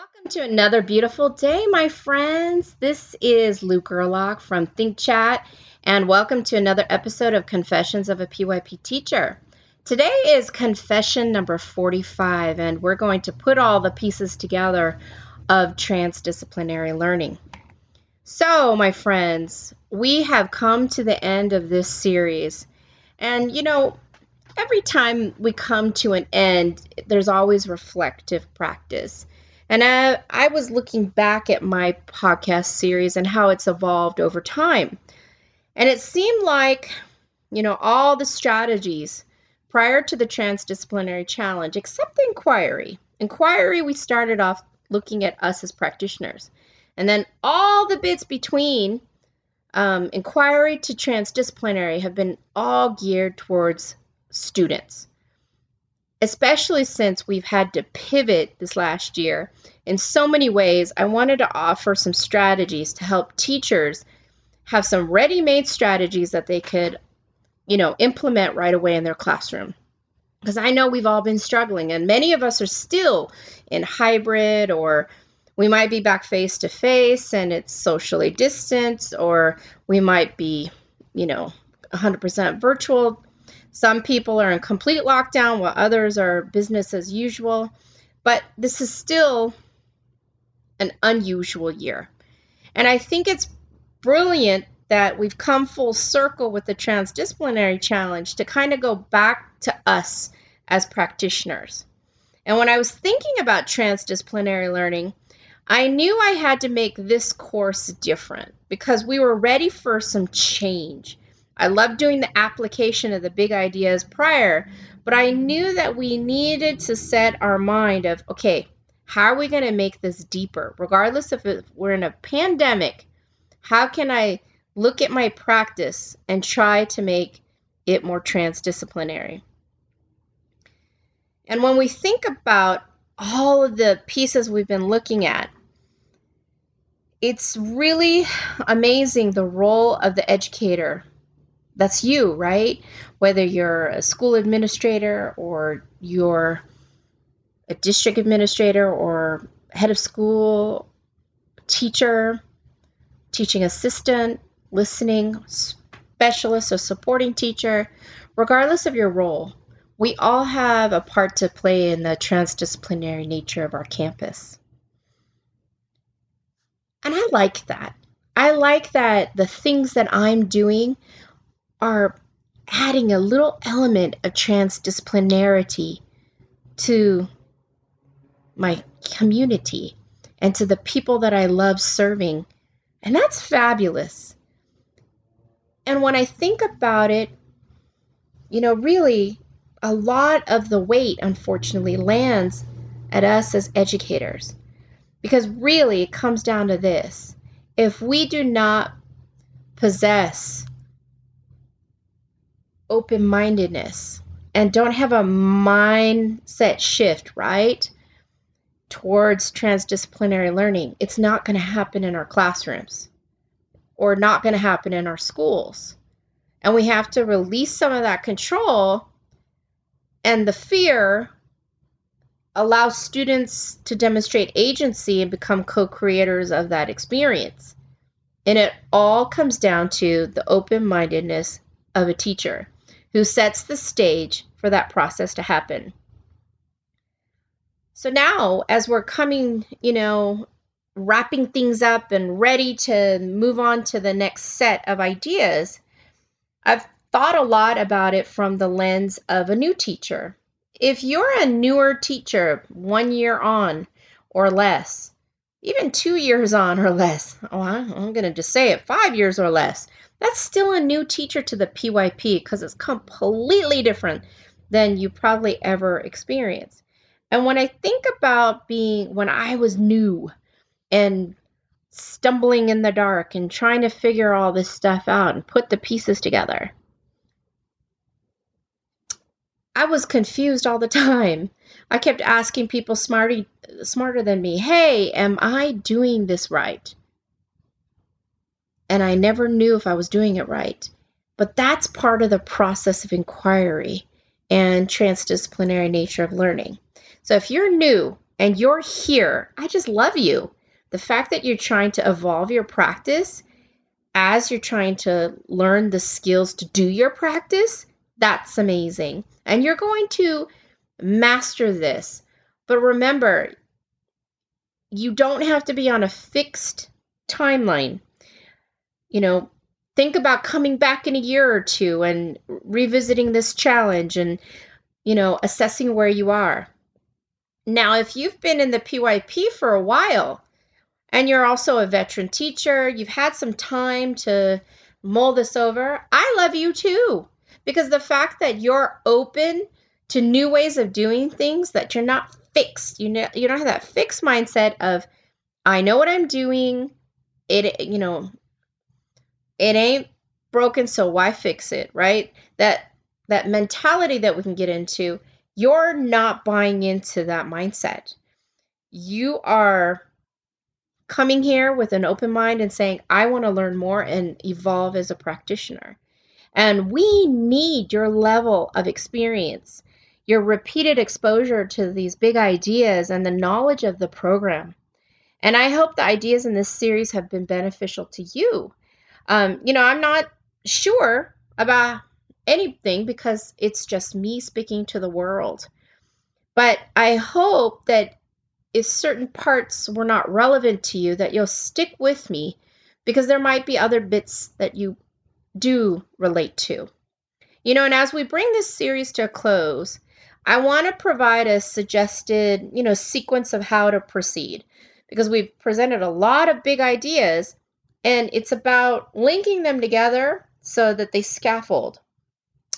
Welcome to another beautiful day, my friends. This is Luke Gerlach from Think Chat, and welcome to another episode of Confessions of a PYP Teacher. Today is confession number 45, and we're going to put all the pieces together of transdisciplinary learning. So, my friends, we have come to the end of this series, and you know, every time we come to an end, there's always reflective practice. And I, I was looking back at my podcast series and how it's evolved over time. And it seemed like, you know, all the strategies prior to the transdisciplinary challenge, except the inquiry. Inquiry, we started off looking at us as practitioners. And then all the bits between um, inquiry to transdisciplinary have been all geared towards students especially since we've had to pivot this last year in so many ways, I wanted to offer some strategies to help teachers have some ready made strategies that they could, you know, implement right away in their classroom. Because I know we've all been struggling, and many of us are still in hybrid, or we might be back face to face and it's socially distanced, or we might be, you know, 100% virtual some people are in complete lockdown while others are business as usual. But this is still an unusual year. And I think it's brilliant that we've come full circle with the transdisciplinary challenge to kind of go back to us as practitioners. And when I was thinking about transdisciplinary learning, I knew I had to make this course different because we were ready for some change. I loved doing the application of the big ideas prior, but I knew that we needed to set our mind of, okay, how are we going to make this deeper? Regardless if we're in a pandemic, how can I look at my practice and try to make it more transdisciplinary? And when we think about all of the pieces we've been looking at, it's really amazing the role of the educator that's you, right? Whether you're a school administrator or you're a district administrator or head of school, teacher, teaching assistant, listening specialist, or supporting teacher, regardless of your role, we all have a part to play in the transdisciplinary nature of our campus. And I like that. I like that the things that I'm doing are adding a little element of transdisciplinarity to my community and to the people that I love serving. And that's fabulous. And when I think about it, you know, really, a lot of the weight, unfortunately, lands at us as educators. Because really, it comes down to this if we do not possess open mindedness and don't have a mindset shift, right? Towards transdisciplinary learning, it's not going to happen in our classrooms or not going to happen in our schools. And we have to release some of that control and the fear allow students to demonstrate agency and become co creators of that experience. And it all comes down to the open mindedness of a teacher who sets the stage for that process to happen. So now, as we're coming, you know, wrapping things up and ready to move on to the next set of ideas, I've thought a lot about it from the lens of a new teacher. If you're a newer teacher, one year on or less, even two years on or less, oh, I'm going to just say it, five years or less, that's still a new teacher to the PYP because it's completely different than you probably ever experienced. And when I think about being when I was new and stumbling in the dark and trying to figure all this stuff out and put the pieces together, I was confused all the time. I kept asking people smarty, smarter than me, hey, am I doing this right? And I never knew if I was doing it right. But that's part of the process of inquiry and transdisciplinary nature of learning. So if you're new and you're here, I just love you. The fact that you're trying to evolve your practice as you're trying to learn the skills to do your practice, that's amazing. And you're going to master this. But remember, you don't have to be on a fixed timeline. You know, think about coming back in a year or two and revisiting this challenge and, you know, assessing where you are. Now, if you've been in the PYP for a while and you're also a veteran teacher, you've had some time to mull this over, I love you too. Because the fact that you're open to new ways of doing things, that you're not fixed, you know, you don't have that fixed mindset of, I know what I'm doing. It, you know, it ain't broken, so why fix it, right? That that mentality that we can get into, you're not buying into that mindset. You are coming here with an open mind and saying, I want to learn more and evolve as a practitioner. And we need your level of experience, your repeated exposure to these big ideas, and the knowledge of the program. And I hope the ideas in this series have been beneficial to you. Um, you know, I'm not sure about anything because it's just me speaking to the world. But I hope that if certain parts were not relevant to you, that you'll stick with me because there might be other bits that you do relate to. You know, and as we bring this series to a close, I want to provide a suggested, you know, sequence of how to proceed because we've presented a lot of big ideas and it's about linking them together so that they scaffold.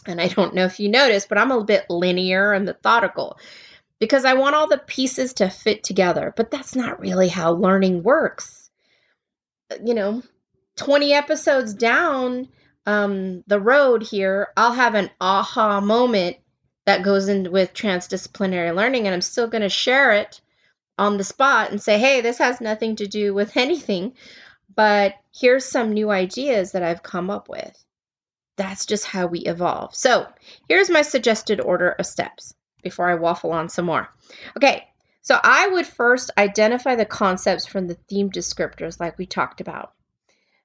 And I don't know if you noticed, but I'm a bit linear and methodical because I want all the pieces to fit together. But that's not really how learning works. You know, 20 episodes down um, the road here, I'll have an aha moment that goes in with transdisciplinary learning, and I'm still going to share it on the spot and say, hey, this has nothing to do with anything, but here's some new ideas that I've come up with. That's just how we evolve. So here's my suggested order of steps before I waffle on some more. Okay, so I would first identify the concepts from the theme descriptors, like we talked about.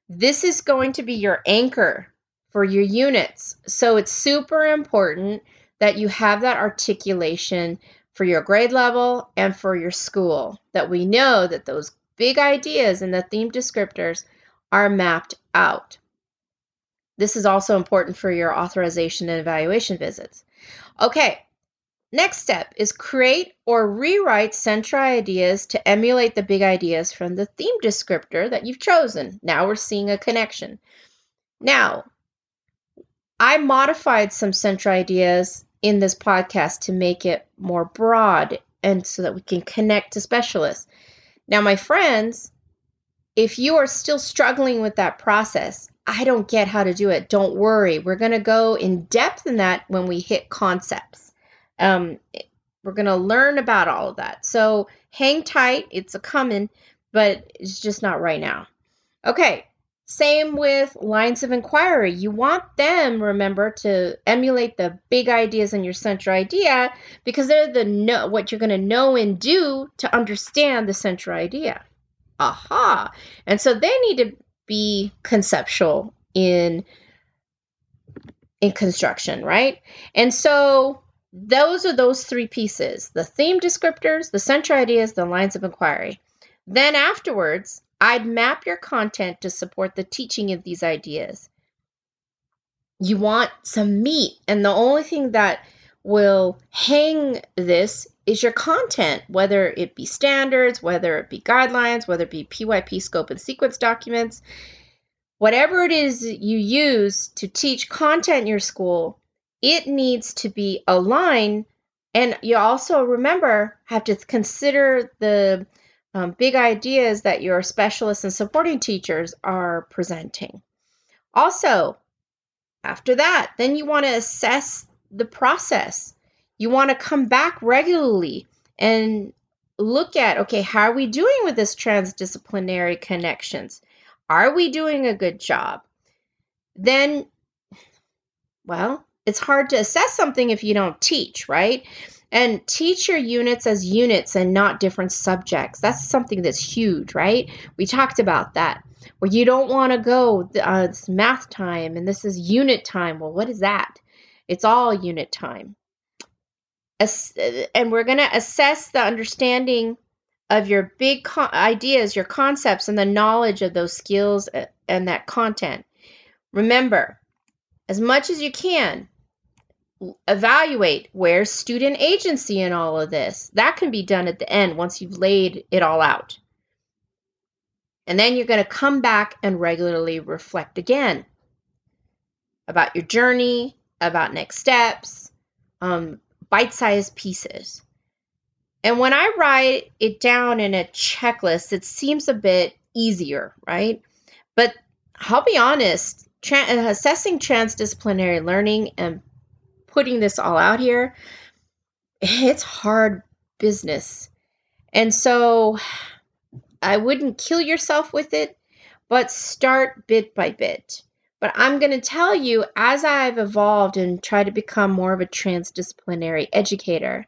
This is going to be your anchor for your units. So it's super important that you have that articulation for your grade level and for your school, that we know that those big ideas and the theme descriptors are mapped out. This is also important for your authorization and evaluation visits. Okay, next step is create or rewrite central ideas to emulate the big ideas from the theme descriptor that you've chosen. Now we're seeing a connection. Now, I modified some central ideas in this podcast to make it more broad and so that we can connect to specialists. Now, my friends, if you are still struggling with that process, I don't get how to do it. Don't worry. We're going to go in depth in that when we hit concepts. Um, we're going to learn about all of that. So hang tight. It's a coming, but it's just not right now. Okay. Same with lines of inquiry. You want them, remember, to emulate the big ideas in your central idea because they're the know what you're going to know and do to understand the central idea. Aha. And so they need to be conceptual in in construction, right? And so those are those three pieces the theme descriptors, the central ideas, the lines of inquiry. Then afterwards, I'd map your content to support the teaching of these ideas. You want some meat, and the only thing that will hang this is your content, whether it be standards, whether it be guidelines, whether it be PYP scope and sequence documents, whatever it is you use to teach content in your school, it needs to be aligned. And you also remember have to consider the um, big ideas that your specialists and supporting teachers are presenting. Also, after that, then you want to assess the process. You want to come back regularly and look at okay, how are we doing with this transdisciplinary connections? Are we doing a good job? Then, well, it's hard to assess something if you don't teach, right? And teach your units as units and not different subjects. That's something that's huge, right? We talked about that. Where you don't want to go, uh, it's math time and this is unit time. Well, what is that? It's all unit time. As, and we're going to assess the understanding of your big co- ideas, your concepts, and the knowledge of those skills uh, and that content. Remember, as much as you can, evaluate where's student agency in all of this. That can be done at the end once you've laid it all out. And then you're going to come back and regularly reflect again about your journey, about next steps, um, bite sized pieces. And when I write it down in a checklist, it seems a bit easier, right? But I'll be honest, tra- assessing transdisciplinary learning and putting this all out here, it's hard business. And so I wouldn't kill yourself with it, but start bit by bit. But I'm going to tell you, as I've evolved and tried to become more of a transdisciplinary educator,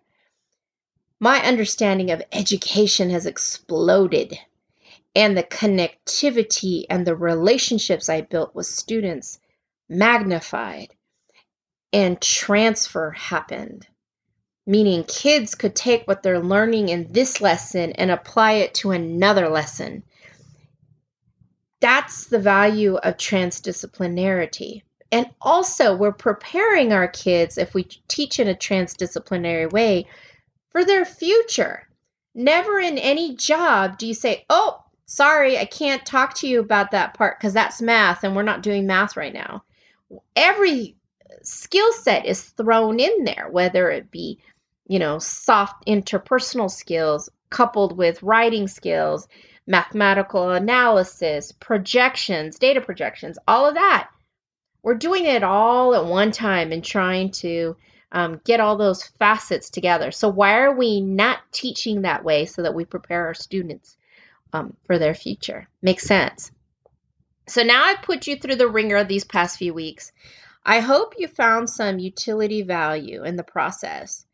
my understanding of education has exploded. And the connectivity and the relationships I built with students magnified and transfer happened. Meaning, kids could take what they're learning in this lesson and apply it to another lesson. That's the value of transdisciplinarity. And also, we're preparing our kids, if we teach in a transdisciplinary way, for their future. Never in any job do you say, oh, sorry, I can't talk to you about that part because that's math and we're not doing math right now. Every skill set is thrown in there, whether it be, you know, soft interpersonal skills coupled with writing skills, mathematical analysis, projections, data projections, all of that. We're doing it all at one time and trying to um, get all those facets together. So, why are we not teaching that way so that we prepare our students um, for their future? Makes sense. So, now I've put you through the wringer these past few weeks. I hope you found some utility value in the process.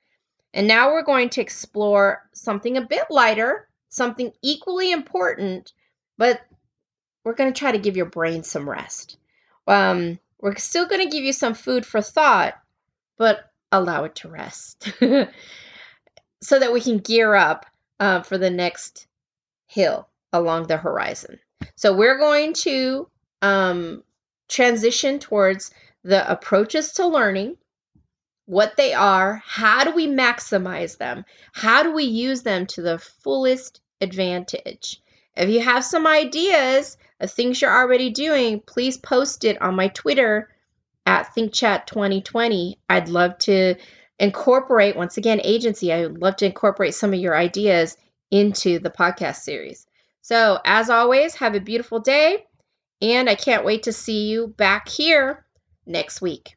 And now we're going to explore something a bit lighter, something equally important, but we're going to try to give your brain some rest. Um, we're still going to give you some food for thought, but allow it to rest so that we can gear up uh, for the next hill along the horizon. So we're going to um, transition towards the approaches to learning, what they are, how do we maximize them, how do we use them to the fullest advantage. If you have some ideas of things you're already doing, please post it on my Twitter at ThinkChat2020. I'd love to incorporate, once again, agency, I would love to incorporate some of your ideas into the podcast series. So, as always, have a beautiful day, and I can't wait to see you back here next week.